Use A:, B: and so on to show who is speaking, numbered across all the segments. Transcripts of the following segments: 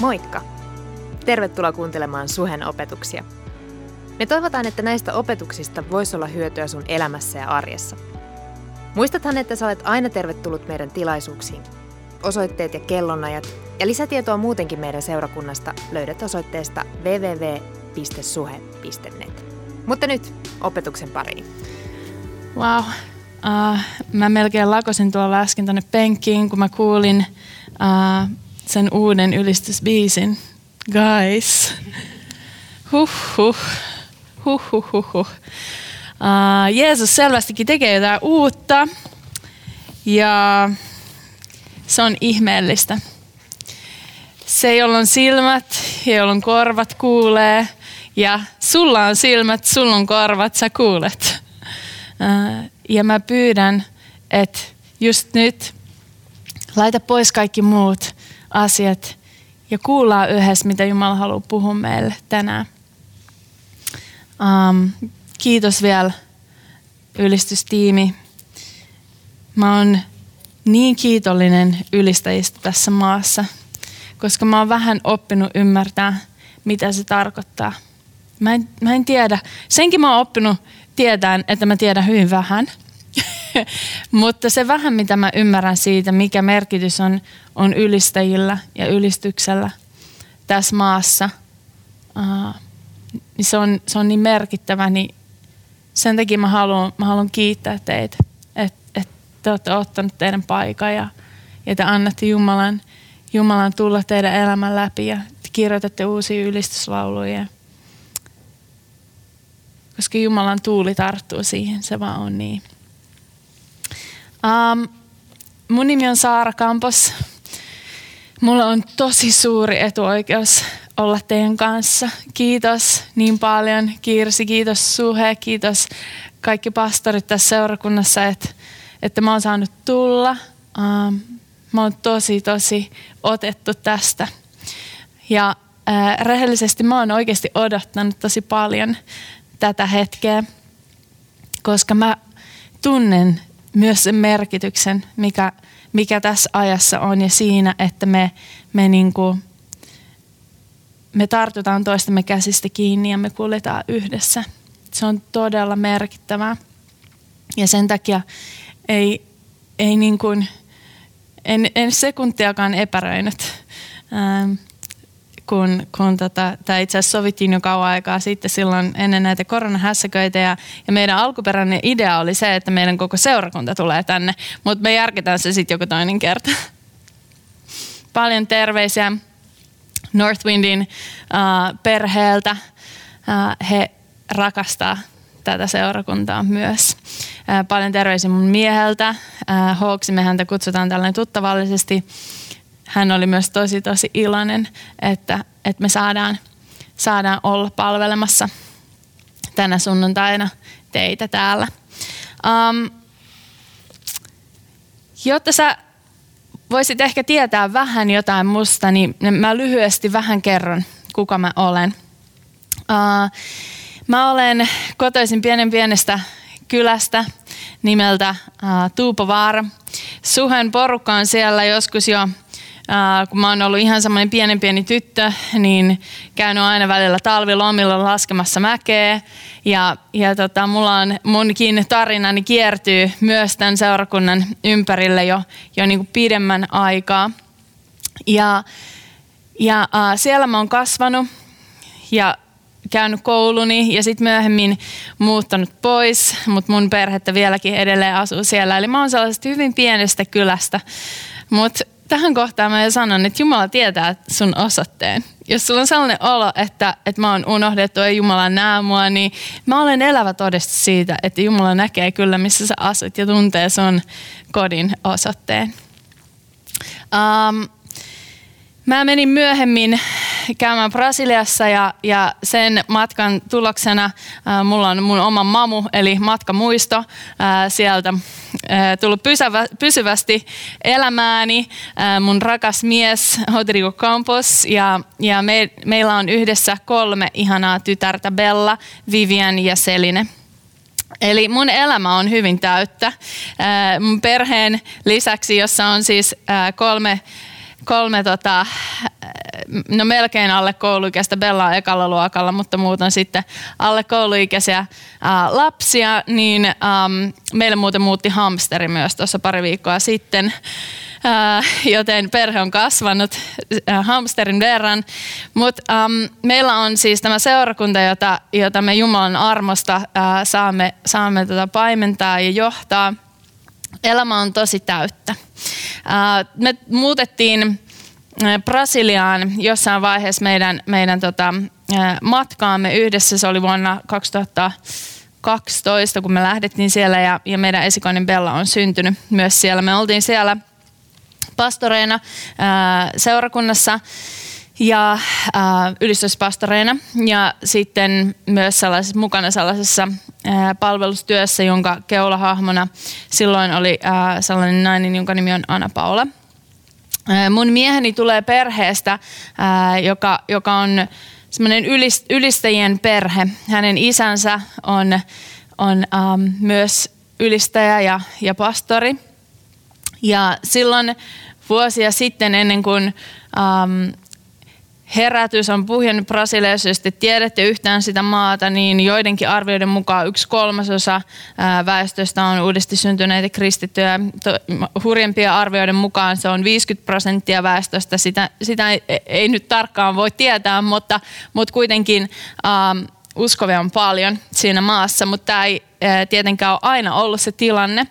A: Moikka! Tervetuloa kuuntelemaan Suhen opetuksia. Me toivotaan, että näistä opetuksista voisi olla hyötyä sun elämässä ja arjessa. Muistathan, että sä olet aina tervetullut meidän tilaisuuksiin. Osoitteet ja kellonajat ja lisätietoa muutenkin meidän seurakunnasta löydät osoitteesta www.suhe.net. Mutta nyt opetuksen pariin.
B: Wow. Uh, mä melkein lakosin tuolla äsken tonne penkkiin, kun mä kuulin uh, sen uuden ylistysbiisin. Guys. Huh, huh. Huh, huh, huh, huh. Uh, Jeesus selvästikin tekee jotain uutta ja se on ihmeellistä. Se, jolla on silmät ja jolla on korvat, kuulee ja sulla on silmät, sulla on korvat, sä kuulet. Uh, ja mä pyydän, että just nyt laita pois kaikki muut asiat ja kuullaan yhdessä, mitä Jumala haluaa puhua meille tänään. Um, kiitos vielä ylistystiimi. Mä oon niin kiitollinen ylistäjistä tässä maassa, koska mä oon vähän oppinut ymmärtää, mitä se tarkoittaa. Mä en, mä en tiedä. Senkin mä oon oppinut tietään, että mä tiedän hyvin vähän. Mutta se vähän, mitä mä ymmärrän siitä, mikä merkitys on, on ylistäjillä ja ylistyksellä tässä maassa, uh, niin se on, se on niin merkittävä, niin sen takia mä haluan, mä haluan kiittää teitä, että et te olette ottanut teidän paikan ja, ja te annatte Jumalan, Jumalan tulla teidän elämän läpi ja kirjoitatte uusia ylistyslauluja. Koska Jumalan tuuli tarttuu siihen, se vaan on niin. Um, mun nimi on Saara Kampos. Mulla on tosi suuri etuoikeus olla teidän kanssa. Kiitos niin paljon Kirsi, kiitos Suhe, kiitos kaikki pastorit tässä seurakunnassa, että, että mä oon saanut tulla. Um, mä oon tosi tosi otettu tästä. Ja äh, rehellisesti mä oon oikeasti odottanut tosi paljon tätä hetkeä, koska mä tunnen myös sen merkityksen, mikä, mikä tässä ajassa on ja siinä, että me, me, niin kuin, me tartutaan toistemme käsistä kiinni ja me kuljetaan yhdessä. Se on todella merkittävää. Ja sen takia ei, ei niin kuin, en, en sekuntiakaan epäröinyt. Ähm, kun, kun tota, tämä itse asiassa sovittiin jo kauan aikaa sitten silloin ennen näitä koronahässäköitä ja, ja meidän alkuperäinen idea oli se, että meidän koko seurakunta tulee tänne, mutta me järketään se sitten joku toinen kerta. Paljon terveisiä Northwindin uh, perheeltä. Uh, he rakastaa tätä seurakuntaa myös. Uh, paljon terveisiä mun mieheltä. Uh, Hawksi, me häntä kutsutaan tällainen tuttavallisesti hän oli myös tosi tosi iloinen, että, että me saadaan, saadaan olla palvelemassa tänä sunnuntaina teitä täällä. Um, jotta sä voisit ehkä tietää vähän jotain musta, niin mä lyhyesti vähän kerron, kuka mä olen. Uh, mä olen kotoisin pienen pienestä kylästä nimeltä uh, Tuupovaara. Suhen porukka on siellä joskus jo Kun mä oon ollut ihan semmoinen pienen pieni tyttö, niin käynyt aina välillä talvilomilla laskemassa mäkeä. Ja, ja tota, mulla on munkin tarinani kiertyy myös tämän seurakunnan ympärille jo, jo niin kuin pidemmän aikaa. Ja, ja uh, siellä mä oon kasvanut ja käynyt kouluni ja sitten myöhemmin muuttanut pois, mutta mun perhettä vieläkin edelleen asuu siellä. Eli mä oon sellaisesta hyvin pienestä kylästä. Mutta tähän kohtaan mä sanon, että Jumala tietää sun osoitteen. Jos sulla on sellainen olo, että, että mä oon unohdettu ja Jumala näe mua, niin mä olen elävä todistus siitä, että Jumala näkee kyllä, missä sä asut ja tuntee sun kodin osoitteen. Um, mä menin myöhemmin käymään Brasiliassa ja, ja sen matkan tuloksena äh, mulla on mun oma mamu, eli matkamuisto äh, sieltä tullut pysyvä, pysyvästi elämääni. Mun rakas mies Rodrigo Campos ja, ja me, meillä on yhdessä kolme ihanaa tytärtä, Bella, Vivian ja Seline. Eli mun elämä on hyvin täyttä. Mun perheen lisäksi, jossa on siis kolme kolme tota, no melkein alle kouluikäistä Bella on ekalla luokalla, mutta muuten sitten alle kouluikäisiä ää, lapsia, niin äm, meille muuten muutti hamsteri myös tuossa pari viikkoa sitten. Ää, joten perhe on kasvanut ää, hamsterin verran. Mutta meillä on siis tämä seurakunta, jota, jota me Jumalan armosta ää, saamme, saamme tota paimentaa ja johtaa. Elämä on tosi täyttä. Ää, me muutettiin Brasiliaan jossain vaiheessa meidän, meidän tota, matkaamme yhdessä. Se oli vuonna 2012, kun me lähdettiin siellä ja, ja meidän esikoinen Bella on syntynyt myös siellä. Me oltiin siellä pastoreina seurakunnassa ja ää, ylistyspastoreina ja sitten myös sellaisessa, mukana sellaisessa ää, palvelustyössä, jonka keulahahmona silloin oli ää, sellainen nainen, jonka nimi on Anna Paula. Ää, mun mieheni tulee perheestä, ää, joka, joka on semmoinen ylist, ylistäjien perhe. Hänen isänsä on, on ähm, myös ylistäjä ja, ja pastori. Ja silloin vuosia sitten ennen kuin ähm, herätys on puhjennut Brasiliassa, tiedätte yhtään sitä maata, niin joidenkin arvioiden mukaan yksi kolmasosa väestöstä on uudesti syntyneitä kristittyjä. Hurjempia arvioiden mukaan se on 50 prosenttia väestöstä. Sitä, sitä ei, ei nyt tarkkaan voi tietää, mutta, mutta kuitenkin ähm, uskovia on paljon siinä maassa, mutta tämä ei tietenkään ole aina ollut se tilanne.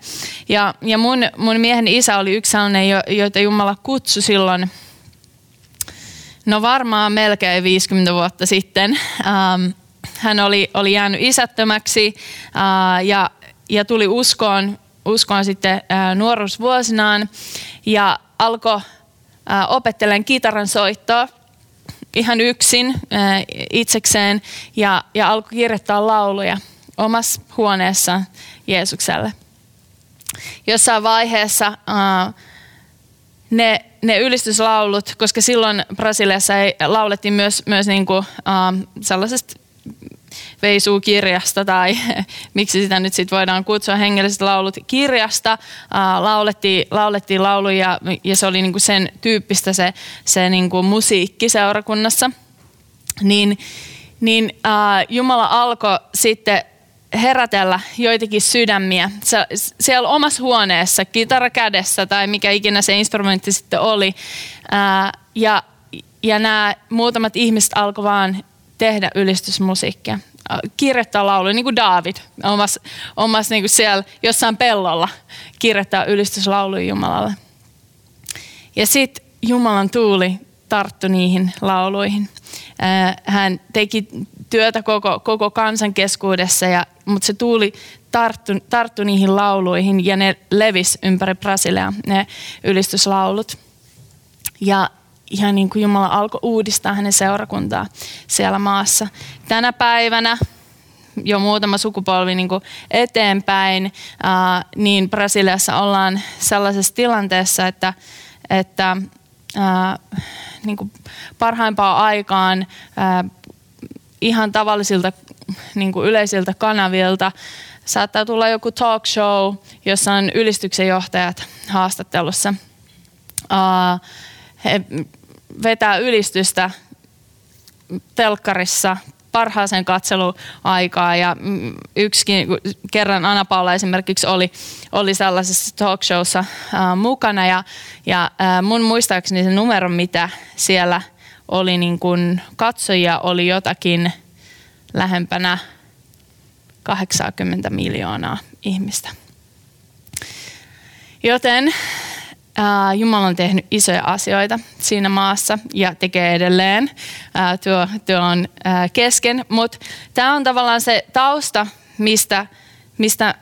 B: Ja, ja mun, mun miehen isä oli yksi sellainen, joita Jumala kutsui silloin, no varmaan melkein 50 vuotta sitten. Ähm, hän oli, oli jäänyt isättömäksi äh, ja, ja tuli uskoon, uskoon sitten äh, nuoruusvuosinaan ja alkoi äh, opettelemaan kitaran soittoa ihan yksin äh, itsekseen ja, ja alkoi kirjoittaa lauluja omassa huoneessa Jeesukselle. Jossain vaiheessa uh, ne, ne ylistyslaulut, koska silloin Brasiliassa ei, laulettiin myös, myös niinku, uh, sellaisesta veisuu-kirjasta tai miksi sitä nyt sit voidaan kutsua hengelliset laulut kirjasta. Uh, laulettiin, laulettiin lauluja ja se oli niinku sen tyyppistä se, se niinku musiikki seurakunnassa. Niin, niin uh, Jumala alkoi sitten herätellä joitakin sydämiä. Siellä omassa huoneessa, kitara kädessä tai mikä ikinä se instrumentti sitten oli. ja, ja nämä muutamat ihmiset alkoi vaan tehdä ylistysmusiikkia. Kirjoittaa lauluja, niin kuin David omassa, omassa niin kuin siellä jossain pellolla kirjoittaa ylistyslauluja Jumalalle. Ja sitten Jumalan tuuli tarttu niihin lauluihin. Hän teki työtä koko, koko kansan keskuudessa, ja, mutta se tuuli tarttu, tarttu niihin lauluihin ja ne levis ympäri Brasiliaa, ne ylistyslaulut. Ja ihan niin kuin Jumala alkoi uudistaa hänen seurakuntaa siellä maassa. Tänä päivänä jo muutama sukupolvi niin kuin eteenpäin, ää, niin Brasiliassa ollaan sellaisessa tilanteessa, että, että ää, niin kuin parhaimpaan aikaan ää, ihan tavallisilta niin kuin yleisiltä kanavilta saattaa tulla joku talk show, jossa on ylistyksen johtajat haastattelussa. Uh, he vetää ylistystä telkkarissa parhaaseen katseluaikaa ja yksikin kerran Anna Paula esimerkiksi oli, oli sellaisessa talk showssa mukana ja, ja mun muistaakseni se numero, mitä siellä – oli niin kuin katsojia oli jotakin lähempänä 80 miljoonaa ihmistä. Joten Jumala on tehnyt isoja asioita siinä maassa ja tekee edelleen. Tuo, tuo on kesken, mutta tämä on tavallaan se tausta, mistä, mistä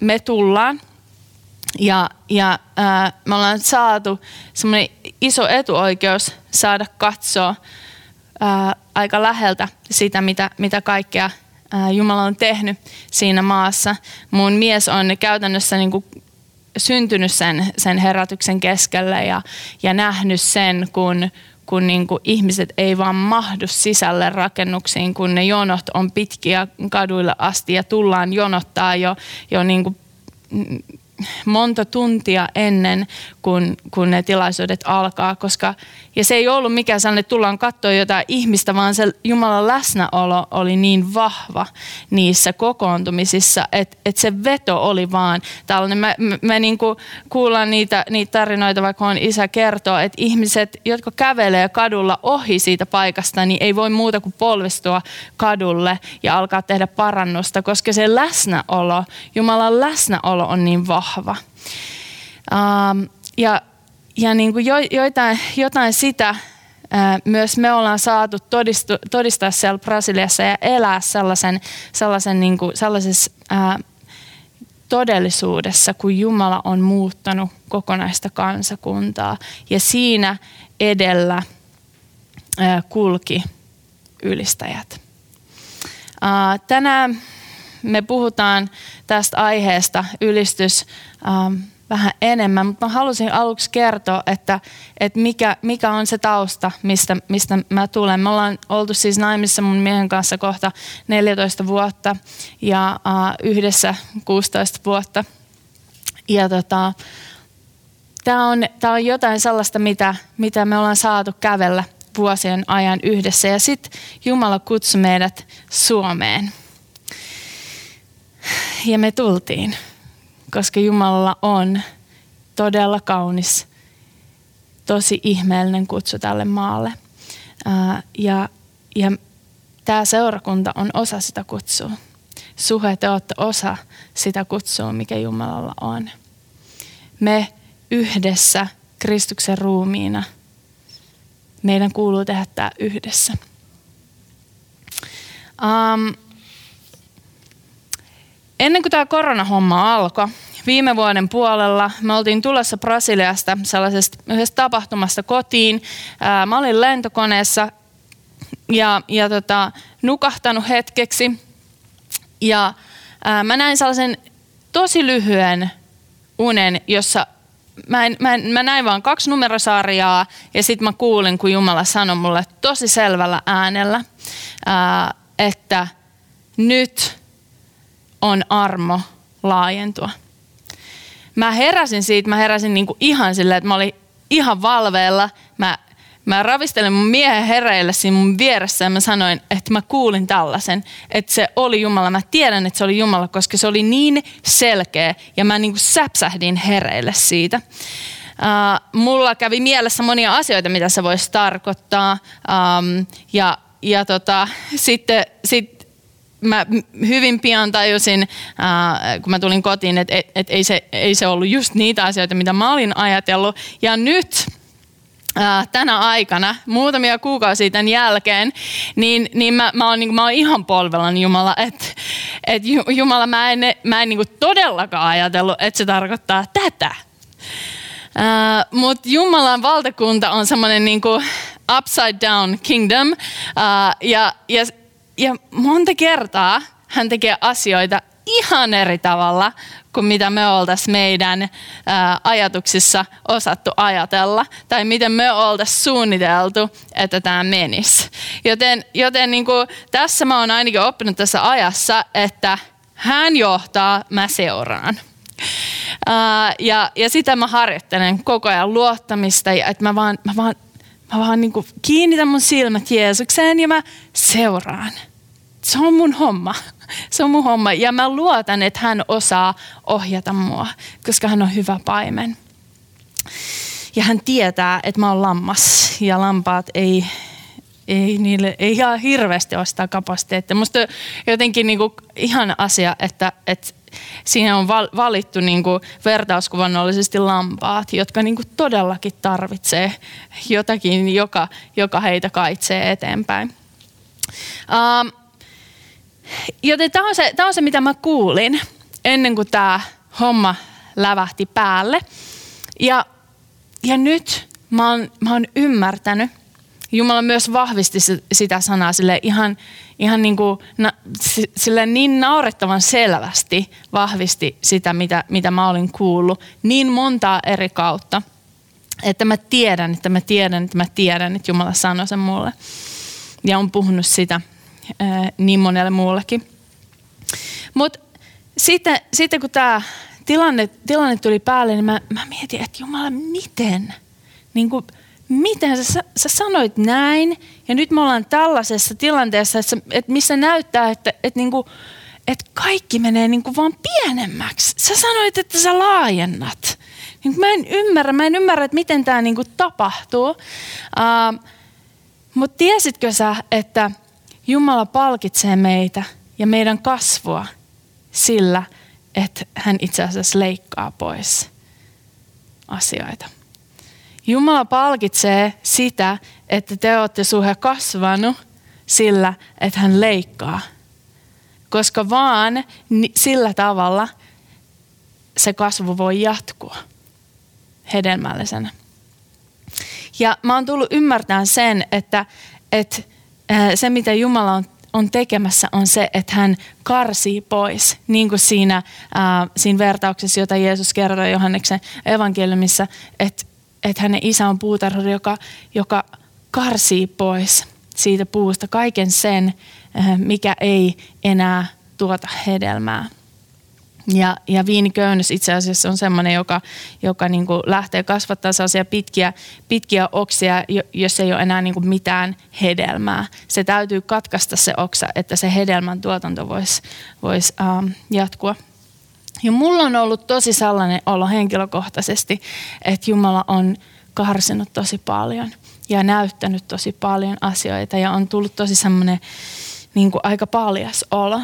B: me tullaan – ja, ja ää, me ollaan saatu semmoinen iso etuoikeus saada katsoa aika läheltä sitä, mitä, mitä kaikkea Jumala on tehnyt siinä maassa. Mun mies on käytännössä niin kuin syntynyt sen, sen herätyksen keskelle ja, ja nähnyt sen, kun, kun niin kuin ihmiset ei vaan mahdu sisälle rakennuksiin, kun ne jonot on pitkiä kaduille asti ja tullaan jonottaa jo, jo niin kuin monta tuntia ennen kuin kun ne tilaisuudet alkaa, koska ja se ei ollut mikään sellainen, että tullaan katsoa jotain ihmistä, vaan se Jumalan läsnäolo oli niin vahva niissä kokoontumisissa, että, että se veto oli vaan tällainen. Me, me, me niin kuin kuullaan niitä, niitä tarinoita, vaikka on isä kertoo, että ihmiset, jotka kävelee kadulla ohi siitä paikasta, niin ei voi muuta kuin polvistua kadulle ja alkaa tehdä parannusta, koska se läsnäolo, Jumalan läsnäolo on niin vahva. Um, ja ja niin kuin jo, joitain, jotain sitä ää, myös me ollaan saatu todistu, todistaa siellä Brasiliassa ja elää sellaisen, sellaisen niin kuin, sellaisessa ää, todellisuudessa, kun Jumala on muuttanut kokonaista kansakuntaa. Ja siinä edellä ää, kulki ylistäjät. Ää, tänään me puhutaan tästä aiheesta ylistys. Ää, vähän enemmän, mutta mä halusin aluksi kertoa, että, että mikä, mikä on se tausta, mistä, mistä mä tulen. Me ollaan oltu siis naimissa mun miehen kanssa kohta 14 vuotta ja uh, yhdessä 16 vuotta. Ja tota, tämä on, on jotain sellaista, mitä, mitä me ollaan saatu kävellä vuosien ajan yhdessä. Ja sitten Jumala kutsui meidät Suomeen. Ja me tultiin koska Jumalalla on todella kaunis, tosi ihmeellinen kutsu tälle maalle. ja, ja tämä seurakunta on osa sitä kutsua. Suhe, te olette osa sitä kutsua, mikä Jumalalla on. Me yhdessä Kristuksen ruumiina, meidän kuuluu tehdä tämä yhdessä. Um, Ennen kuin tämä koronahomma alkoi, viime vuoden puolella me oltiin tulossa Brasiliasta sellaisesta yhdestä tapahtumasta kotiin. Mä olin lentokoneessa ja, ja tota, nukahtanut hetkeksi ja ää, mä näin sellaisen tosi lyhyen unen, jossa mä, en, mä, en, mä näin vaan kaksi numerosarjaa ja sitten mä kuulin, kun Jumala sanoi mulle tosi selvällä äänellä, ää, että nyt on armo laajentua. Mä heräsin siitä, mä heräsin niinku ihan silleen, että mä olin ihan valveella. Mä, mä ravistelin mun miehen hereille siinä mun vieressä ja mä sanoin, että mä kuulin tällaisen, että se oli Jumala. Mä tiedän, että se oli Jumala, koska se oli niin selkeä ja mä niinku säpsähdin hereille siitä. Uh, mulla kävi mielessä monia asioita, mitä se voisi tarkoittaa. Um, ja ja tota, sitten sit mä hyvin pian tajusin, äh, kun mä tulin kotiin, että et, et ei, se, ei se ollut just niitä asioita, mitä mä olin ajatellut. Ja nyt äh, tänä aikana, muutamia kuukausia tämän jälkeen, niin, niin mä, mä, oon, niin mä oon ihan polvellan Jumala, että et Jumala mä en, mä en niin todellakaan ajatellut, että se tarkoittaa tätä. Uh, Mutta Jumalan valtakunta on semmoinen niin upside down kingdom. Uh, ja, ja ja monta kertaa hän tekee asioita ihan eri tavalla kuin mitä me oltaisiin meidän ää, ajatuksissa osattu ajatella tai miten me oltaisiin suunniteltu, että tämä menisi. Joten, joten niin kuin, tässä mä oon ainakin oppinut tässä ajassa, että hän johtaa, mä seuraan. Ää, ja, ja sitä mä harjoittelen koko ajan luottamista ja että mä vaan, mä vaan Mä vaan niin kuin kiinnitän mun silmät Jeesukseen ja mä seuraan. Se on mun homma. Se on mun homma. Ja mä luotan, että hän osaa ohjata mua, koska hän on hyvä paimen. Ja hän tietää, että mä oon lammas ja lampaat ei, ei niille ei ihan hirveästi ole sitä kapasiteettia. Musta jotenkin niinku ihan asia, että, että siinä on valittu niin kuin vertauskuvannollisesti lampaat, jotka niin kuin todellakin tarvitsee jotakin, joka, joka heitä kaitsee eteenpäin. Um, joten tämä on, se, tämä on se, mitä mä kuulin ennen kuin tämä homma lävähti päälle. Ja, ja nyt mä oon, mä oon ymmärtänyt, Jumala myös vahvisti sitä sanaa sille ihan, ihan niin, kuin, na, sille niin naurettavan selvästi vahvisti sitä, mitä, mitä mä olin kuullut niin montaa eri kautta, että mä tiedän, että mä tiedän, että mä tiedän, että Jumala sanoi sen mulle. Ja on puhunut sitä ää, niin monelle muullekin. Mutta sitten, sitten kun tämä tilanne, tilanne tuli päälle, niin mä, mä mietin, että Jumala, miten? Niin kuin, miten sä, sä sanoit näin ja nyt me ollaan tällaisessa tilanteessa, että, että missä näyttää, että, että, niin kuin, että kaikki menee niin kuin vaan pienemmäksi. Sä sanoit, että sä laajennat. Niin mä en ymmärrä, mä en ymmärrä, että miten tämä niin tapahtuu. Uh, Mutta tiesitkö sä, että Jumala palkitsee meitä ja meidän kasvua sillä, että hän itse asiassa leikkaa pois asioita. Jumala palkitsee sitä, että te olette suhe kasvanut sillä, että hän leikkaa. Koska vaan sillä tavalla se kasvu voi jatkua hedelmällisenä. Ja mä oon tullut ymmärtämään sen, että, että se mitä Jumala on on tekemässä on se, että hän karsii pois, niin kuin siinä, äh, siinä vertauksessa, jota Jeesus kertoi Johanneksen evankeliumissa, että, että hänen isä on puutarhuri, joka, joka karsii pois siitä puusta kaiken sen, äh, mikä ei enää tuota hedelmää. Ja, ja viiniköynnös itse asiassa on sellainen, joka, joka niin kuin lähtee kasvattaa sellaisia pitkiä, pitkiä oksia, jos ei ole enää niin kuin mitään hedelmää. Se täytyy katkaista se oksa, että se hedelmän tuotanto voisi vois, ähm, jatkua. Ja mulla on ollut tosi sellainen olo henkilökohtaisesti, että Jumala on karsinut tosi paljon ja näyttänyt tosi paljon asioita ja on tullut tosi semmoinen niin kuin aika paljas olo.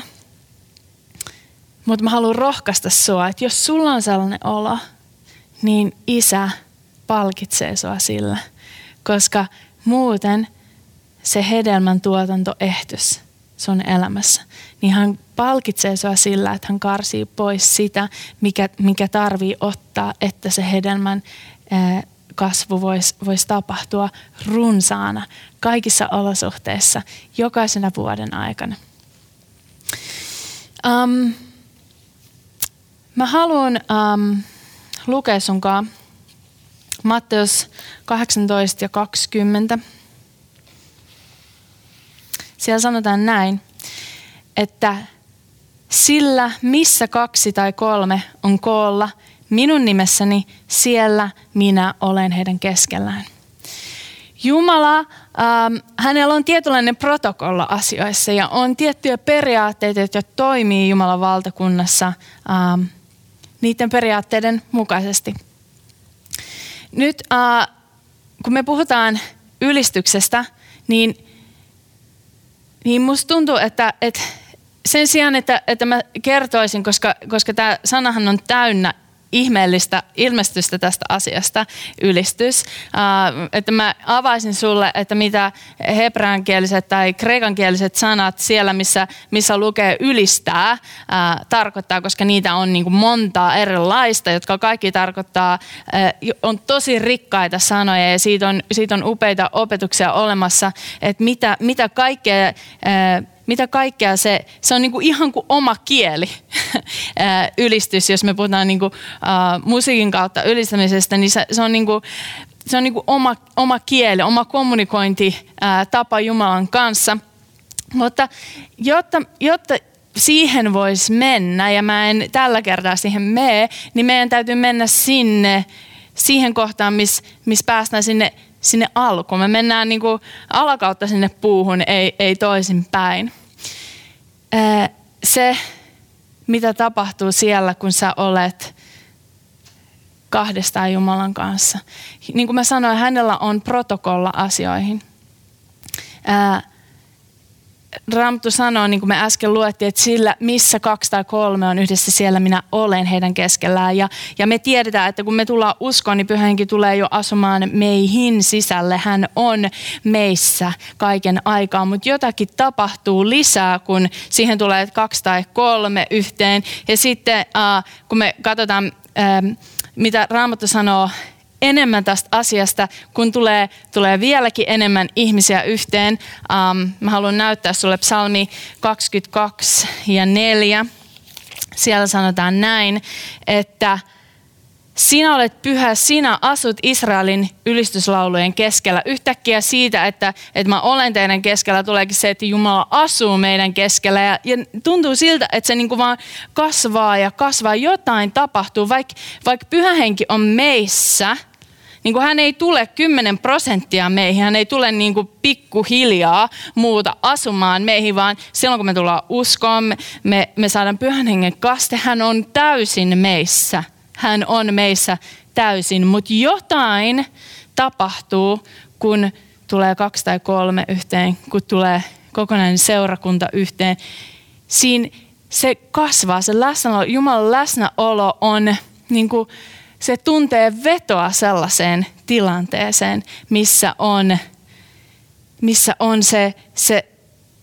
B: Mutta mä haluan rohkaista sua, että jos sulla on sellainen olo, niin isä palkitsee sua sillä. Koska muuten se hedelmän tuotanto ehtys sun elämässä. Niin hän palkitsee sua sillä, että hän karsii pois sitä, mikä, mikä tarvii ottaa, että se hedelmän kasvu voisi vois tapahtua runsaana kaikissa olosuhteissa jokaisena vuoden aikana. Um, Mä haluan um, lukea sunkaan Matteus 18 ja 20. Siellä sanotaan näin, että sillä missä kaksi tai kolme on koolla minun nimessäni, siellä minä olen heidän keskellään. Jumala, ähm, hänellä on tietynlainen protokolla asioissa ja on tiettyjä periaatteita, jotka toimii Jumalan valtakunnassa ähm, niiden periaatteiden mukaisesti. Nyt äh, kun me puhutaan ylistyksestä, niin, niin musta tuntuu, että, että sen sijaan, että, että mä kertoisin, koska, koska tämä sanahan on täynnä ihmeellistä ilmestystä tästä asiasta, ylistys. Uh, että mä avaisin sulle, että mitä hebreankieliset tai kreikankieliset sanat siellä, missä, missä lukee ylistää, uh, tarkoittaa, koska niitä on niin montaa erilaista, jotka kaikki tarkoittaa, uh, on tosi rikkaita sanoja ja siitä on, siitä on upeita opetuksia olemassa, että mitä, mitä kaikkea uh, mitä kaikkea se, se on niinku ihan kuin oma kieli ylistys, jos me puhutaan niinku, uh, musiikin kautta ylistämisestä, niin se, se on niinku, se on niinku oma, oma kieli, oma kommunikointitapa Jumalan kanssa. Mutta jotta, jotta siihen voisi mennä, ja mä en tällä kertaa siihen mene, niin meidän täytyy mennä sinne, siihen kohtaan, missä miss päästään sinne, sinne alkuun. Me mennään niin kuin alakautta sinne puuhun, ei, ei toisin päin se, mitä tapahtuu siellä, kun sä olet kahdestaan Jumalan kanssa. Niin kuin mä sanoin, hänellä on protokolla asioihin. Raamattu sanoo, niin kuin me äsken luettiin, että sillä missä kaksi tai kolme on yhdessä, siellä minä olen heidän keskellään. Ja, ja me tiedetään, että kun me tullaan uskoon, niin pyhänkin tulee jo asumaan meihin sisälle. Hän on meissä kaiken aikaa, mutta jotakin tapahtuu lisää, kun siihen tulee kaksi tai kolme yhteen. Ja sitten äh, kun me katsotaan, äh, mitä Raamattu sanoo enemmän tästä asiasta, kun tulee, tulee vieläkin enemmän ihmisiä yhteen. Um, mä haluan näyttää sulle psalmi 22 ja 4. Siellä sanotaan näin, että sinä olet pyhä, sinä asut Israelin ylistyslaulujen keskellä. Yhtäkkiä siitä, että, että mä olen teidän keskellä, tuleekin se, että Jumala asuu meidän keskellä. Ja, ja tuntuu siltä, että se niin vaan kasvaa ja kasvaa. Jotain tapahtuu, vaikka, vaikka pyhä henki on meissä – niin kuin hän ei tule 10 prosenttia meihin, hän ei tule niin kuin pikkuhiljaa muuta asumaan meihin, vaan silloin kun me tullaan uskoon, me, me, me saadaan pyhän hengen kaste, hän on täysin meissä. Hän on meissä täysin, mutta jotain tapahtuu, kun tulee kaksi tai kolme yhteen, kun tulee kokonainen seurakunta yhteen. Siinä se kasvaa, se läsnäolo, Jumalan läsnäolo on niin kuin se tuntee vetoa sellaiseen tilanteeseen, missä on, missä on se, se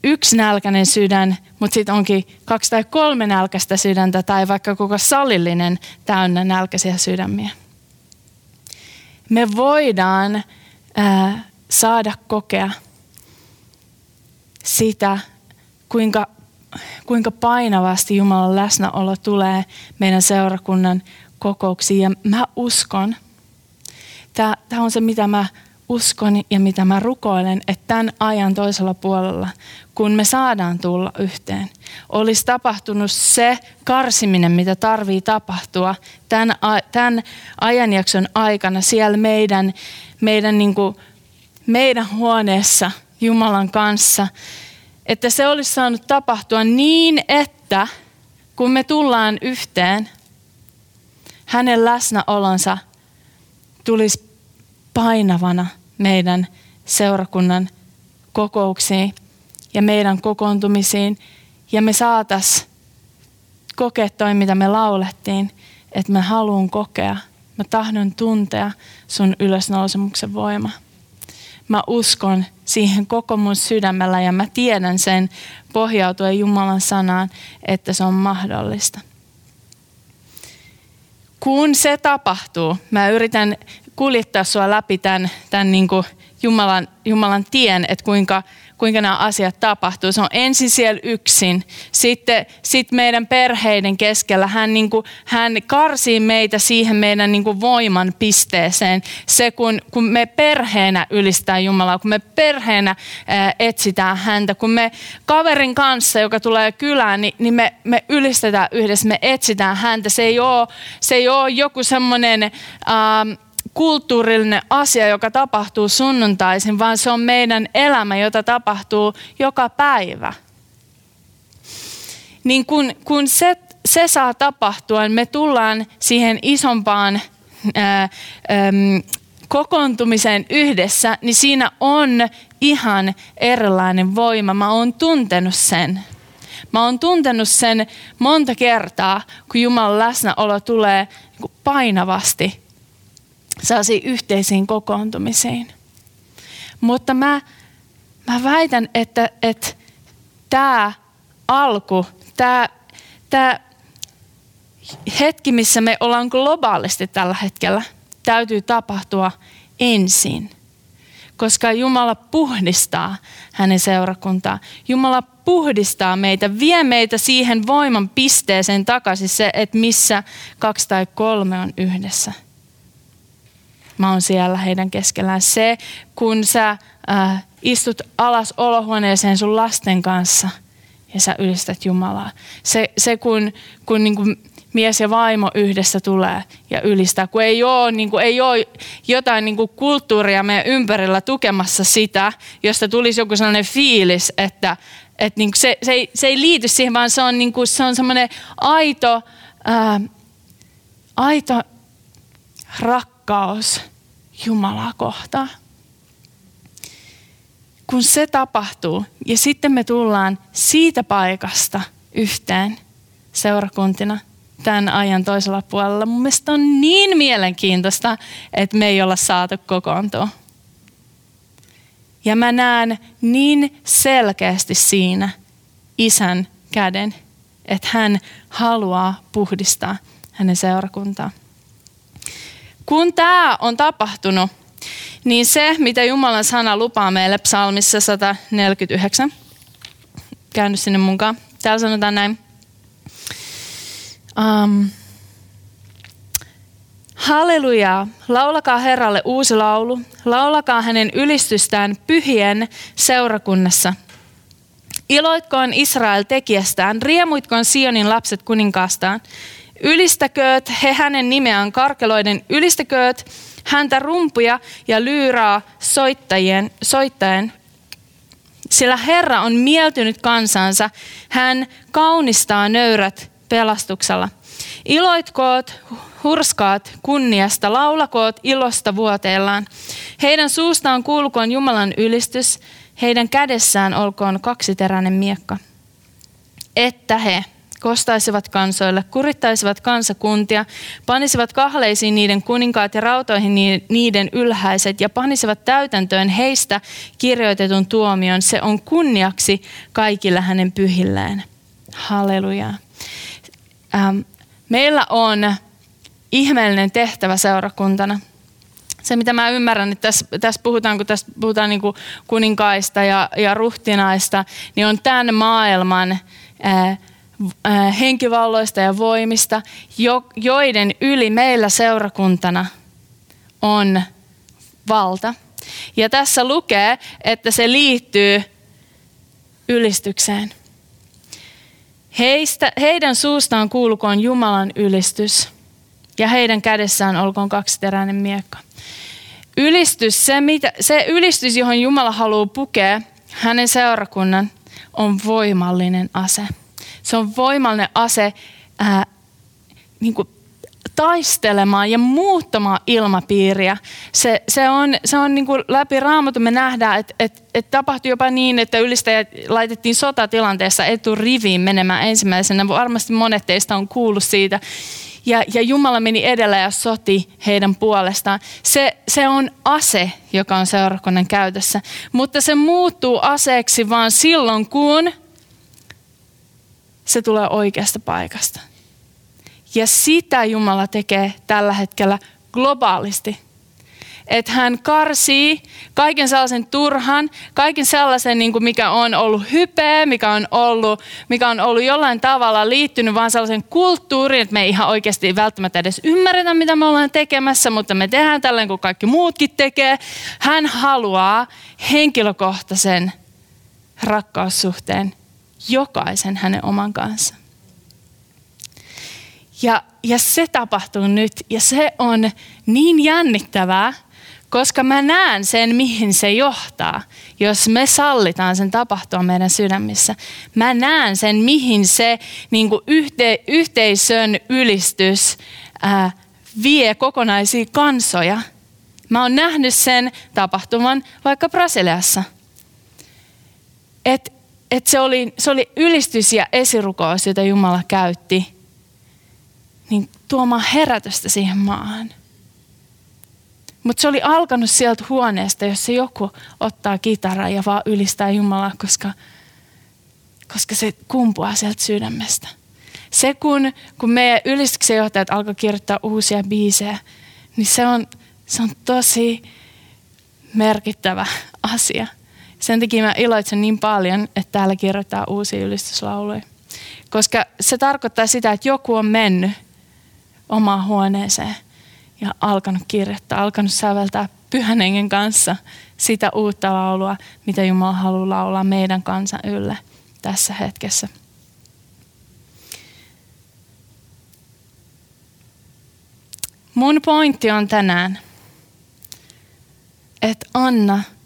B: yksi nälkäinen sydän, mutta sitten onkin kaksi tai kolme nälkäistä sydäntä tai vaikka koko salillinen täynnä nälkäisiä sydämiä. Me voidaan ää, saada kokea sitä, kuinka, kuinka painavasti Jumalan läsnäolo tulee meidän seurakunnan kokouksiin ja mä uskon, tämä on se mitä mä uskon ja mitä mä rukoilen, että tämän ajan toisella puolella, kun me saadaan tulla yhteen, olisi tapahtunut se karsiminen, mitä tarvii tapahtua tämän, tämän ajanjakson aikana siellä meidän, meidän, niin kuin, meidän huoneessa Jumalan kanssa, että se olisi saanut tapahtua niin, että kun me tullaan yhteen, hänen läsnäolonsa tulisi painavana meidän seurakunnan kokouksiin ja meidän kokoontumisiin. Ja me saatas kokea toi, mitä me laulettiin, että mä haluan kokea, mä tahdon tuntea sun ylösnousemuksen voima. Mä uskon siihen koko mun sydämellä ja mä tiedän sen pohjautuen Jumalan sanaan, että se on mahdollista kun se tapahtuu, mä yritän kuljettaa sua läpi tämän, tämän niin kuin Jumalan, Jumalan tien, että kuinka, kuinka nämä asiat tapahtuu. Se on ensin siellä yksin, sitten sit meidän perheiden keskellä. Hän, niin kuin, hän karsii meitä siihen meidän niin kuin voiman pisteeseen. Se, kun, kun me perheenä ylistää Jumalaa, kun me perheenä ää, etsitään häntä, kun me kaverin kanssa, joka tulee kylään, niin, niin me, me ylistetään yhdessä, me etsitään häntä. Se ei ole, se ei ole joku semmoinen... Ähm, kulttuurillinen asia, joka tapahtuu sunnuntaisin, vaan se on meidän elämä, jota tapahtuu joka päivä. Niin kun, kun se, se saa tapahtua, niin me tullaan siihen isompaan ää, ää, kokoontumiseen yhdessä, niin siinä on ihan erilainen voima. Mä oon tuntenut sen. Mä oon tuntenut sen monta kertaa, kun Jumalan läsnäolo tulee painavasti sellaisiin yhteisiin kokoontumisiin. Mutta mä, mä väitän, että, että tämä alku, tämä, tämä hetki, missä me ollaan globaalisti tällä hetkellä, täytyy tapahtua ensin. Koska Jumala puhdistaa hänen seurakuntaa. Jumala puhdistaa meitä, vie meitä siihen voiman pisteeseen takaisin se, että missä kaksi tai kolme on yhdessä – mä oon siellä heidän keskellään. Se, kun sä äh, istut alas olohuoneeseen sun lasten kanssa ja sä ylistät Jumalaa. Se, se kun, kun niin kuin mies ja vaimo yhdessä tulee ja ylistää, kun ei ole, niin kuin, ei ole jotain niin kuin kulttuuria meidän ympärillä tukemassa sitä, josta tulisi joku sellainen fiilis, että, että niin kuin se, se, ei, se ei liity siihen, vaan se on, niin kuin, se on semmoinen aito, ää, aito rakkaus Jumalaa kohtaan. Kun se tapahtuu ja sitten me tullaan siitä paikasta yhteen seurakuntina tämän ajan toisella puolella. Mun mielestä on niin mielenkiintoista, että me ei olla saatu kokoontua. Ja mä näen niin selkeästi siinä isän käden, että hän haluaa puhdistaa hänen seurakuntaa. Kun tämä on tapahtunut, niin se, mitä Jumalan sana lupaa meille psalmissa 149, käynyt sinne mukaan. Täällä sanotaan näin. Um, Halleluja! Laulakaa Herralle uusi laulu. Laulakaa hänen ylistystään pyhien seurakunnassa. Iloitkoon Israel tekijästään, riemuitkoon Sionin lapset kuninkaastaan. Ylistäkööt he hänen nimeään karkeloiden, ylistäkööt häntä rumpuja ja lyyraa soittajien, soittaen. Sillä Herra on mieltynyt kansansa, hän kaunistaa nöyrät pelastuksella. Iloitkoot, hurskaat kunniasta, laulakoot ilosta vuoteellaan. Heidän suustaan kuulkoon Jumalan ylistys, heidän kädessään olkoon kaksiteräinen miekka. Että he, kostaisivat kansoille, kurittaisivat kansakuntia, panisivat kahleisiin niiden kuninkaat ja rautoihin niiden ylhäiset ja panisivat täytäntöön heistä kirjoitetun tuomion. Se on kunniaksi kaikille hänen pyhilleen. Halleluja. Ähm, meillä on ihmeellinen tehtävä seurakuntana. Se, mitä mä ymmärrän, että tässä, tässä puhutaan, kun tässä puhutaan niin kuninkaista ja, ja ruhtinaista, niin on tämän maailman ää, Äh, henkivalloista ja voimista, joiden yli meillä seurakuntana on valta. Ja tässä lukee, että se liittyy ylistykseen. Heistä, heidän suustaan kuulukoon Jumalan ylistys ja heidän kädessään olkoon kaksiteräinen miekka. Ylistys, se, mitä, se ylistys, johon Jumala haluaa pukea hänen seurakunnan, on voimallinen ase. Se on voimallinen ase ää, niin kuin taistelemaan ja muuttamaan ilmapiiriä. Se, se on, se on niin kuin läpi raamatun me nähdään, että et, et tapahtui jopa niin, että ylistäjät laitettiin sotatilanteessa eturiviin menemään ensimmäisenä. Varmasti monet teistä on kuullut siitä. Ja, ja Jumala meni edellä ja soti heidän puolestaan. Se, se on ase, joka on seurakunnan käytössä. Mutta se muuttuu aseeksi vain silloin, kun se tulee oikeasta paikasta. Ja sitä Jumala tekee tällä hetkellä globaalisti. Että hän karsii kaiken sellaisen turhan, kaiken sellaisen, niin kuin mikä on ollut hypeä, mikä on ollut, mikä on ollut jollain tavalla liittynyt vaan sellaisen kulttuuriin, että me ei ihan oikeasti välttämättä edes ymmärretä, mitä me ollaan tekemässä, mutta me tehdään tällainen kuin kaikki muutkin tekee. Hän haluaa henkilökohtaisen rakkaussuhteen jokaisen hänen oman kanssa. Ja, ja se tapahtuu nyt ja se on niin jännittävää, koska mä näen sen, mihin se johtaa, jos me sallitaan sen tapahtua meidän sydämissä. Mä näen sen, mihin se niin yhte, yhteisön ylistys ää, vie kokonaisia kansoja. Mä oon nähnyt sen tapahtuman vaikka Brasiliassa. Että että se oli, se oli ylistys ja esirukous, jota Jumala käytti, niin tuomaan herätystä siihen maahan. Mutta se oli alkanut sieltä huoneesta, jossa joku ottaa kitaraa ja vaan ylistää Jumalaa, koska, koska se kumpuaa sieltä sydämestä. Se, kun, kun meidän ylistyksen johtajat alkoi kirjoittaa uusia biisejä, niin se on, se on tosi merkittävä asia. Sen takia mä iloitsen niin paljon, että täällä kirjoittaa uusia ylistyslauluja. Koska se tarkoittaa sitä, että joku on mennyt omaan huoneeseen ja alkanut kirjoittaa, alkanut säveltää pyhän hengen kanssa sitä uutta laulua, mitä Jumala haluaa laulaa meidän kansan ylle tässä hetkessä. Mun pointti on tänään, että anna –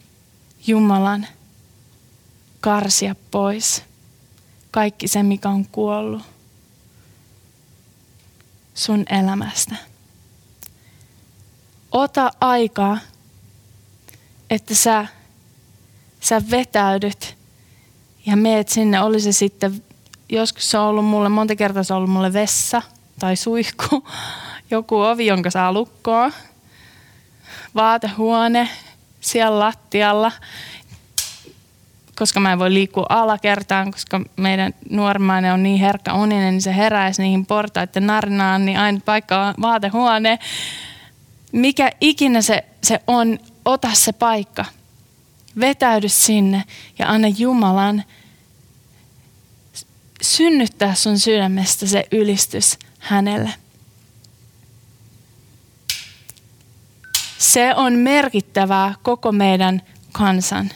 B: Jumalan karsia pois kaikki se, mikä on kuollut sun elämästä. Ota aikaa, että sä, sä vetäydyt ja meet sinne. Oli se sitten, joskus se on ollut mulle, monta kertaa se on ollut mulle vessa tai suihku, joku ovi, jonka saa lukkoa, vaatehuone, siellä lattialla, koska mä en voi liikkua alakertaan, koska meidän nuormainen on niin herkkä uninen, niin se heräisi niihin portaiden narnaan, niin aina paikka on vaatehuone. Mikä ikinä se, se on, ota se paikka. Vetäydy sinne ja anna Jumalan synnyttää sun sydämestä se ylistys hänelle. Se on merkittävää koko meidän kansan.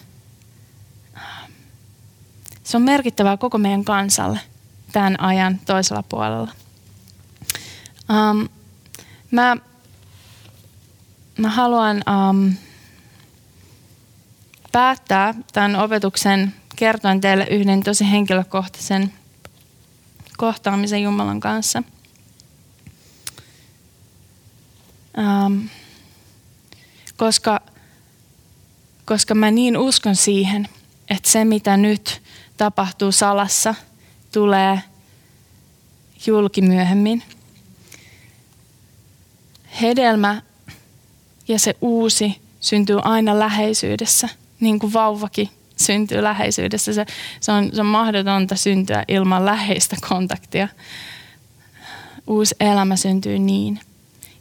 B: Se on merkittävää koko meidän kansalle tämän ajan toisella puolella. Um, mä, mä haluan um, päättää tämän opetuksen kertoen teille yhden tosi henkilökohtaisen kohtaamisen Jumalan kanssa. Um, koska, koska mä niin uskon siihen, että se mitä nyt tapahtuu salassa tulee julki myöhemmin. Hedelmä ja se uusi syntyy aina läheisyydessä, niin kuin vauvakin syntyy läheisyydessä. Se, se, on, se on mahdotonta syntyä ilman läheistä kontaktia. Uusi elämä syntyy niin.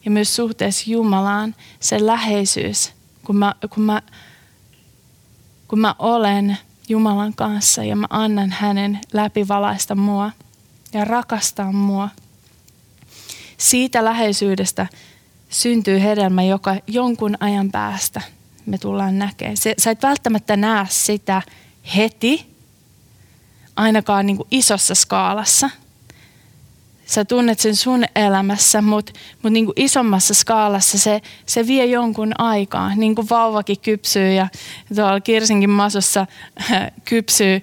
B: Ja myös suhteessa Jumalaan se läheisyys, kun mä, kun mä, kun mä olen Jumalan kanssa ja mä annan hänen läpivalaista mua ja rakastaa mua. Siitä läheisyydestä syntyy hedelmä, joka jonkun ajan päästä me tullaan näkemään. Se, sä et välttämättä näe sitä heti, ainakaan niin kuin isossa skaalassa. Sä tunnet sen sun elämässä, mutta mut niin kuin isommassa skaalassa se, se vie jonkun aikaa. Niin kuin vauvakin kypsyy ja tuolla Kirsinkin masossa kypsyy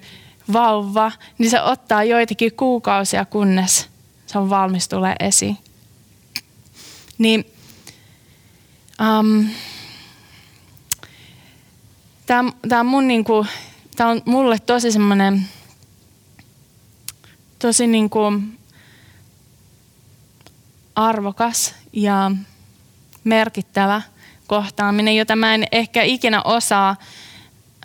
B: vauva, niin se ottaa joitakin kuukausia, kunnes se on valmis tulee esiin. Niin, um, tämä, tämä, mun niinku, tämä on mulle tosi semmoinen tosi niinku arvokas ja merkittävä kohtaaminen, jota mä en ehkä ikinä osaa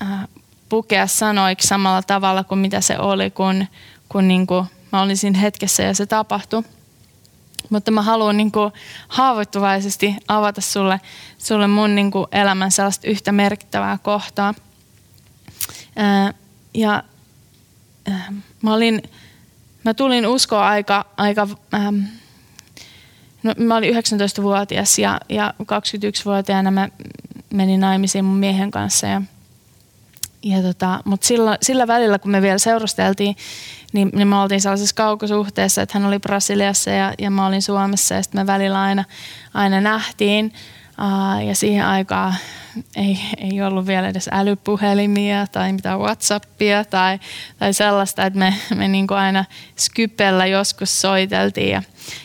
B: äh, pukea sanoiksi samalla tavalla kuin mitä se oli, kun, kun niin kuin mä olin siinä hetkessä ja se tapahtui. Mutta mä haluan niin kuin haavoittuvaisesti avata sulle, sulle mun niin kuin elämän sellaista yhtä merkittävää kohtaa. Ää, ja ää, mä, olin, mä tulin uskoa aika, aika ää, no, mä olin 19-vuotias ja, ja 21-vuotiaana mä menin naimisiin mun miehen kanssa ja – ja tota, Mutta sillä, sillä välillä, kun me vielä seurusteltiin, niin, niin me oltiin sellaisessa kaukosuhteessa, että hän oli Brasiliassa ja, ja mä olin Suomessa ja sitten me välillä aina, aina nähtiin. Uh, ja siihen aikaan ei, ei ollut vielä edes älypuhelimia tai mitään Whatsappia tai, tai sellaista, että me, me niin kuin aina Skypellä joskus soiteltiin. Ja,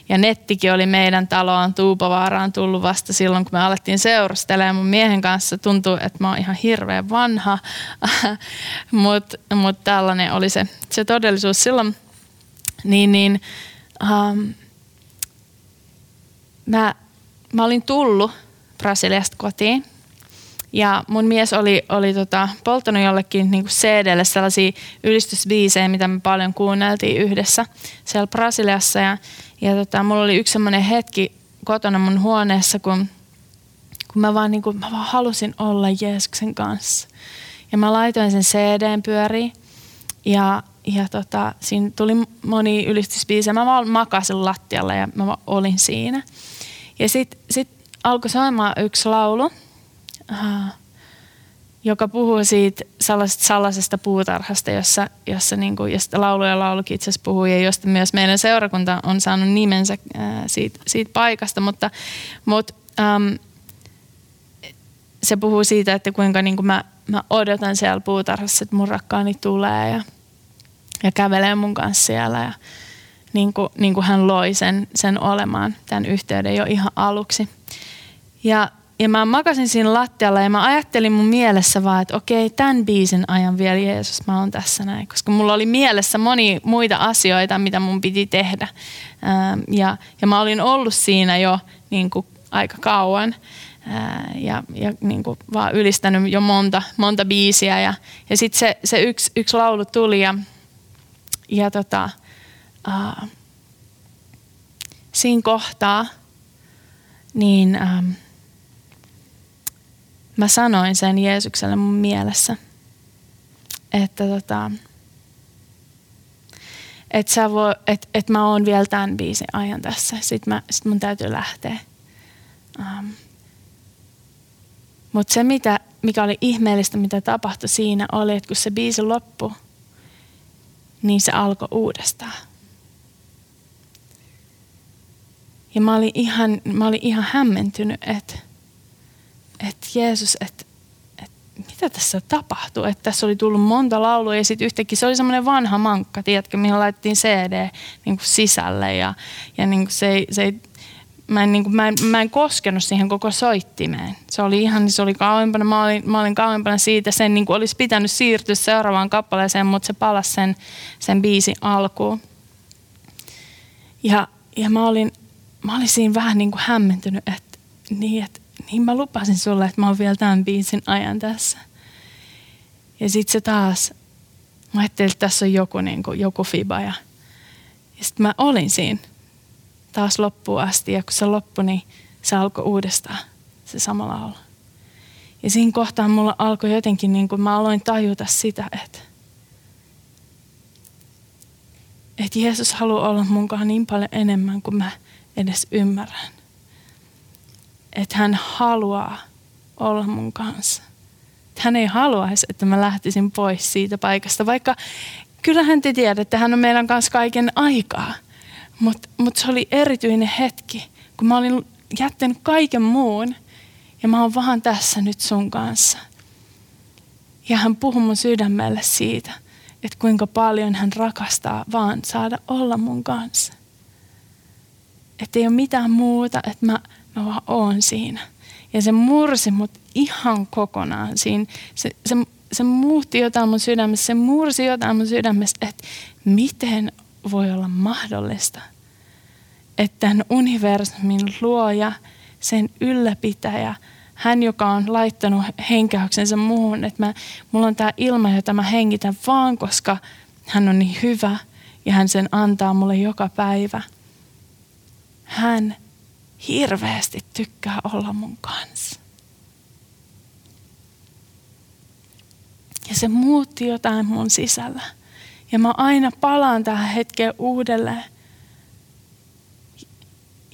B: ja nettikin oli meidän taloon Tuupavaaraan tullut vasta silloin, kun me alettiin seurustelemaan mun miehen kanssa. Tuntuu, että mä oon ihan hirveän vanha, mutta mut tällainen oli se, se todellisuus silloin. Niin, niin um, mä, mä olin tullut Brasiliasta kotiin ja mun mies oli, oli tota, polttanut jollekin niin CD-lle sellaisia ylistysbiisejä, mitä me paljon kuunneltiin yhdessä siellä Brasiliassa. Ja, ja tota, mulla oli yksi semmoinen hetki kotona mun huoneessa, kun, kun mä, vaan, niin kuin, mä vaan halusin olla Jeesuksen kanssa. Ja mä laitoin sen CDn pyöriin ja, ja tota, siinä tuli moni ylistysbiisejä. Mä vaan makasin lattialla ja mä olin siinä. Ja sitten sit alkoi soimaan yksi laulu – joka puhuu siitä sellaisesta salaisesta puutarhasta, jossa, jossa, niin kuin, josta laulu ja laulukin itse asiassa puhuu ja josta myös meidän seurakunta on saanut nimensä ää, siitä, siitä paikasta, mutta, mutta äm, se puhuu siitä, että kuinka niin kuin mä, mä odotan siellä puutarhassa, että mun rakkaani tulee ja, ja kävelee mun kanssa siellä ja niin kuin, niin kuin hän loi sen, sen olemaan tämän yhteyden jo ihan aluksi. Ja ja mä makasin siinä lattialla ja mä ajattelin mun mielessä vaan, että okei, tämän biisin ajan vielä Jeesus, mä oon tässä näin. Koska mulla oli mielessä moni muita asioita, mitä mun piti tehdä. Ähm, ja, ja mä olin ollut siinä jo niin kuin aika kauan. Äh, ja, ja niin kuin vaan ylistänyt jo monta, monta biisiä. Ja, ja sitten se, se yksi, yksi laulu tuli ja, ja tota, uh, siinä kohtaa niin... Um, mä sanoin sen Jeesukselle mun mielessä, että tota, että sä voi, et, et mä oon vielä tämän biisin ajan tässä. Sitten, mä, sit mun täytyy lähteä. Um, Mutta se, mitä, mikä oli ihmeellistä, mitä tapahtui siinä, oli, että kun se biisi loppui, niin se alkoi uudestaan. Ja mä olin ihan, mä olin ihan hämmentynyt, että, että Jeesus, että, mitä tässä tapahtuu. Että tässä oli tullut monta laulua ja sitten yhtäkkiä se oli semmoinen vanha mankka, tiedätkö, mihin laitettiin CD niin kuin sisälle. Ja, ja niin kuin se, ei, se ei, mä, en, niin kuin, mä, en, mä en koskenut siihen koko soittimeen. Se oli ihan, se oli kauempana, mä olin, mä olin kauempana siitä, sen niin kuin olisi pitänyt siirtyä seuraavaan kappaleeseen, mutta se palasi sen, sen biisin alkuun. Ja, ja mä olin, mä olin siinä vähän niin kuin hämmentynyt, että niin, että niin mä lupasin sulle, että mä oon vielä tämän biisin ajan tässä. Ja sitten se taas, mä ajattelin, että tässä on joku, niin kuin, joku fiba. Ja, ja sitten mä olin siinä taas loppuun asti. Ja kun se loppui, niin se alkoi uudestaan se sama laulu. Ja siinä kohtaa mulla alkoi jotenkin, niin kuin mä aloin tajuta sitä, että, että Jeesus haluaa olla munkaan niin paljon enemmän kuin mä edes ymmärrän. Että hän haluaa olla mun kanssa. Hän ei haluaisi, että mä lähtisin pois siitä paikasta, vaikka kyllähän te tiedätte, että hän on meidän kanssa kaiken aikaa. Mutta mut se oli erityinen hetki, kun mä olin jättänyt kaiken muun ja mä oon vaan tässä nyt sun kanssa. Ja hän puhui mun sydämelle siitä, että kuinka paljon hän rakastaa vaan saada olla mun kanssa. Että ei ole mitään muuta, että mä, mä vaan oon siinä. Ja se mursi mut ihan kokonaan siinä. Se, se, se muutti jotain mun sydämessä, se mursi jotain mun sydämessä, että miten voi olla mahdollista, että tämän universumin luoja, sen ylläpitäjä, hän, joka on laittanut henkäyksensä muuhun, että mä, mulla on tämä ilma, jota mä hengitän vaan, koska hän on niin hyvä ja hän sen antaa mulle joka päivä – hän hirveästi tykkää olla mun kanssa. Ja se muutti jotain mun sisällä. Ja mä aina palaan tähän hetkeen uudelleen.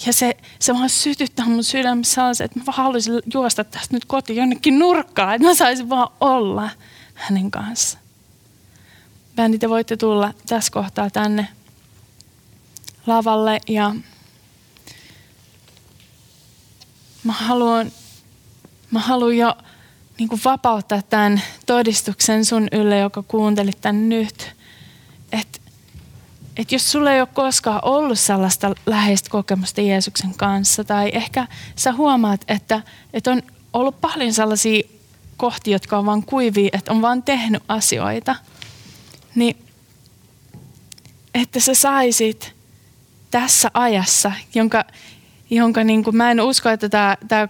B: Ja se, se vaan sytyttää mun sydämessä sellaisen, että mä vaan haluaisin juosta tästä nyt kotiin jonnekin nurkkaan, että mä saisin vaan olla hänen kanssa. Bändi, te voitte tulla tässä kohtaa tänne lavalle ja mä haluan, mä haluan jo niin kuin vapauttaa tämän todistuksen sun ylle, joka kuuntelit tämän nyt. Että et jos sulla ei ole koskaan ollut sellaista läheistä kokemusta Jeesuksen kanssa, tai ehkä sä huomaat, että, että on ollut paljon sellaisia kohtia, jotka on vaan kuivia, että on vaan tehnyt asioita, niin että sä saisit tässä ajassa, jonka, jonka niin kuin, mä en usko, että tämä, tämä,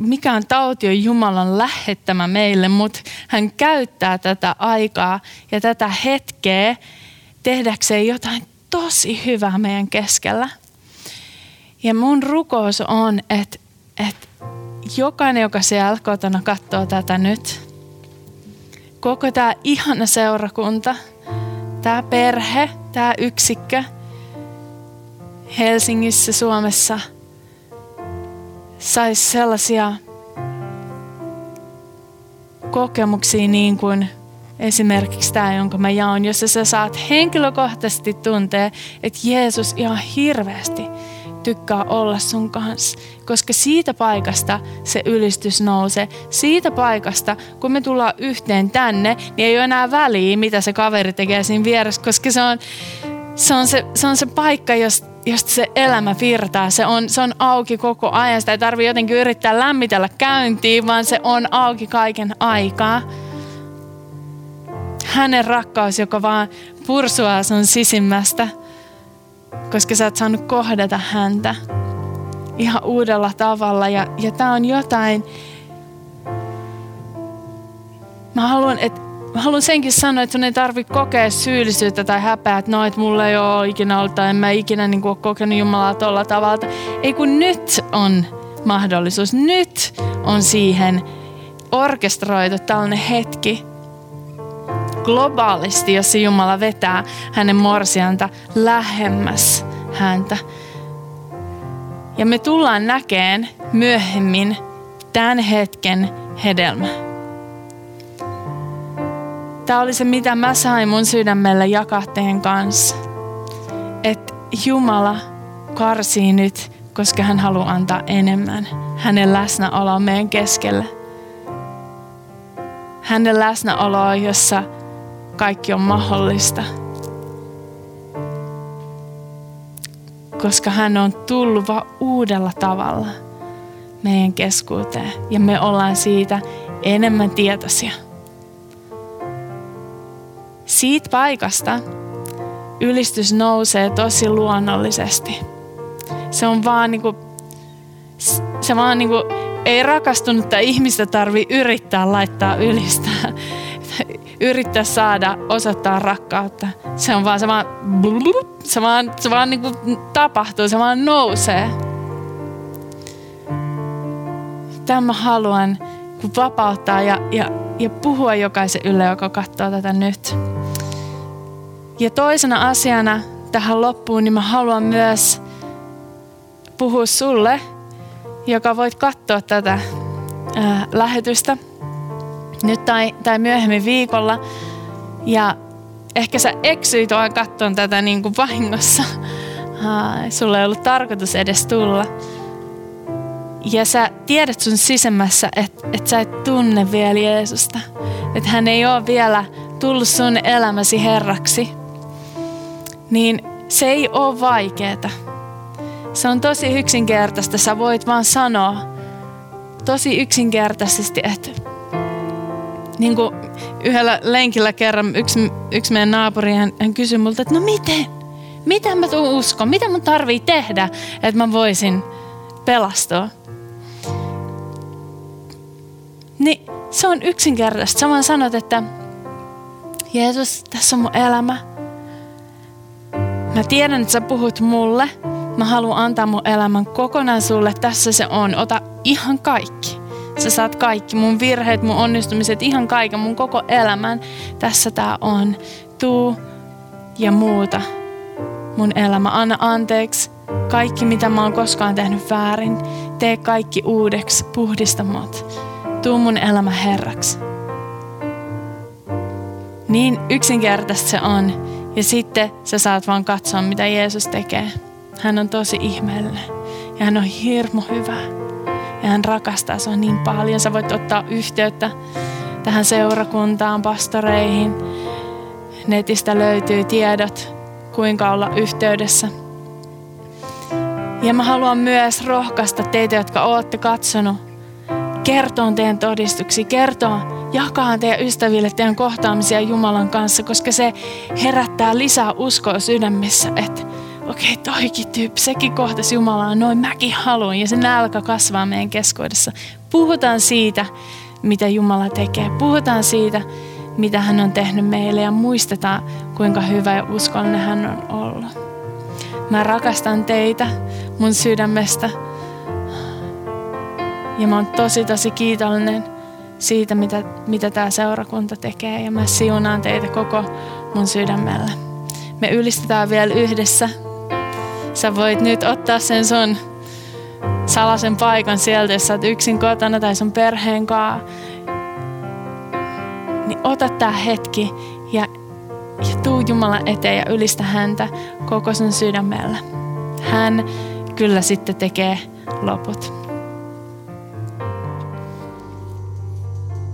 B: mikään tauti on Jumalan lähettämä meille, mutta hän käyttää tätä aikaa ja tätä hetkeä tehdäkseen jotain tosi hyvää meidän keskellä. Ja mun rukous on, että, että jokainen, joka siellä kotona katsoo tätä nyt, koko tämä ihana seurakunta, tämä perhe, tämä yksikkö – Helsingissä, Suomessa saisi sellaisia kokemuksia niin kuin esimerkiksi tämä, jonka mä jaon, jossa sä saat henkilökohtaisesti tuntea, että Jeesus ihan hirveästi tykkää olla sun kanssa. Koska siitä paikasta se ylistys nousee. Siitä paikasta, kun me tullaan yhteen tänne, niin ei ole enää väliä, mitä se kaveri tekee siinä vieressä, koska se on se, on se, se, on se paikka, josta josta se elämä virtaa. Se on, se on auki koko ajan. Sitä ei tarvitse jotenkin yrittää lämmitellä käyntiin, vaan se on auki kaiken aikaa. Hänen rakkaus, joka vaan pursuaa sun sisimmästä, koska sä oot saanut kohdata häntä ihan uudella tavalla. Ja, ja tää on jotain, mä haluan, että Mä haluan senkin sanoa, että sun ei tarvitse kokea syyllisyyttä tai häpeää, että no, että mulla ei ole ikinä ollut tai en mä ikinä niin kuin, ole kokenut Jumalaa tuolla tavalla. Ei kun nyt on mahdollisuus. Nyt on siihen orkestroitu tällainen hetki globaalisti, jossa Jumala vetää hänen morsianta lähemmäs häntä. Ja me tullaan näkeen myöhemmin tämän hetken hedelmä. Tämä oli se, mitä mä sain mun sydämelle jakaa teidän kanssa. Että Jumala karsii nyt, koska hän haluaa antaa enemmän. Hänen läsnäoloa meidän keskellä. Hänen läsnäoloa, jossa kaikki on mahdollista. Koska hän on tullut vaan uudella tavalla meidän keskuuteen. Ja me ollaan siitä enemmän tietoisia. Siitä paikasta ylistys nousee tosi luonnollisesti. Se on vaan niinku, se vaan niinku, ei rakastunutta ihmistä tarvi yrittää laittaa ylistää. Yrittää saada osoittaa rakkautta. Se on vaan se vaan, se vaan, se vaan niinku tapahtuu, se vaan nousee. Tämä haluan vapauttaa ja, ja, ja puhua jokaisen ylle, joka katsoo tätä nyt. Ja toisena asiana tähän loppuun, niin mä haluan myös puhua sulle, joka voit katsoa tätä ää, lähetystä nyt tai, tai myöhemmin viikolla. Ja ehkä sä eksyit vaan katsoa tätä niin kuin vahingossa. Aa, sulla ei ollut tarkoitus edes tulla. Ja sä tiedät sun sisemmässä, että et sä et tunne vielä Jeesusta. Että hän ei ole vielä tullut sun elämäsi herraksi niin se ei ole vaikeeta. Se on tosi yksinkertaista. Sä voit vaan sanoa tosi yksinkertaisesti, että niin kuin yhdellä lenkillä kerran yksi, yksi meidän naapuri, hän, hän kysyi multa, että no miten? Mitä mä tuun uskon? Mitä mun tarvii tehdä, että mä voisin pelastua? Niin se on yksinkertaista. Sä vaan sanot, että Jeesus, tässä on mun elämä Mä tiedän, että sä puhut mulle. Mä haluan antaa mun elämän kokonaan sulle. Tässä se on. Ota ihan kaikki. Sä saat kaikki. Mun virheet, mun onnistumiset, ihan kaiken. Mun koko elämän. Tässä tää on. Tuu ja muuta mun elämä. Anna anteeksi kaikki, mitä mä oon koskaan tehnyt väärin. Tee kaikki uudeksi. Puhdista mut. Tuu mun elämä herraksi. Niin yksinkertaista se on. Ja sitten sä saat vaan katsoa, mitä Jeesus tekee. Hän on tosi ihmeellinen ja hän on hirmu hyvä. Ja hän rakastaa sua niin paljon. Sä voit ottaa yhteyttä tähän seurakuntaan, pastoreihin. Netistä löytyy tiedot, kuinka olla yhteydessä. Ja mä haluan myös rohkaista teitä, jotka olette katsonut, kertoa teidän todistuksi, kertoa jakaa teidän ystäville teidän kohtaamisia Jumalan kanssa, koska se herättää lisää uskoa sydämissä, että okei, okay, toikin tyyppi, sekin kohtasi Jumalaa, noin mäkin haluan. Ja se nälkä kasvaa meidän keskuudessa. Puhutaan siitä, mitä Jumala tekee. Puhutaan siitä, mitä hän on tehnyt meille ja muistetaan, kuinka hyvä ja uskollinen hän on ollut. Mä rakastan teitä mun sydämestä. Ja mä oon tosi tosi kiitollinen siitä, mitä, mitä tämä seurakunta tekee. Ja mä siunaan teitä koko mun sydämellä. Me ylistetään vielä yhdessä. Sä voit nyt ottaa sen sun salaisen paikan sieltä, jos sä oot yksin kotona tai sun perheen kanssa. Niin ota tää hetki ja, ja tuu Jumalan eteen ja ylistä häntä koko sun sydämellä. Hän kyllä sitten tekee loput.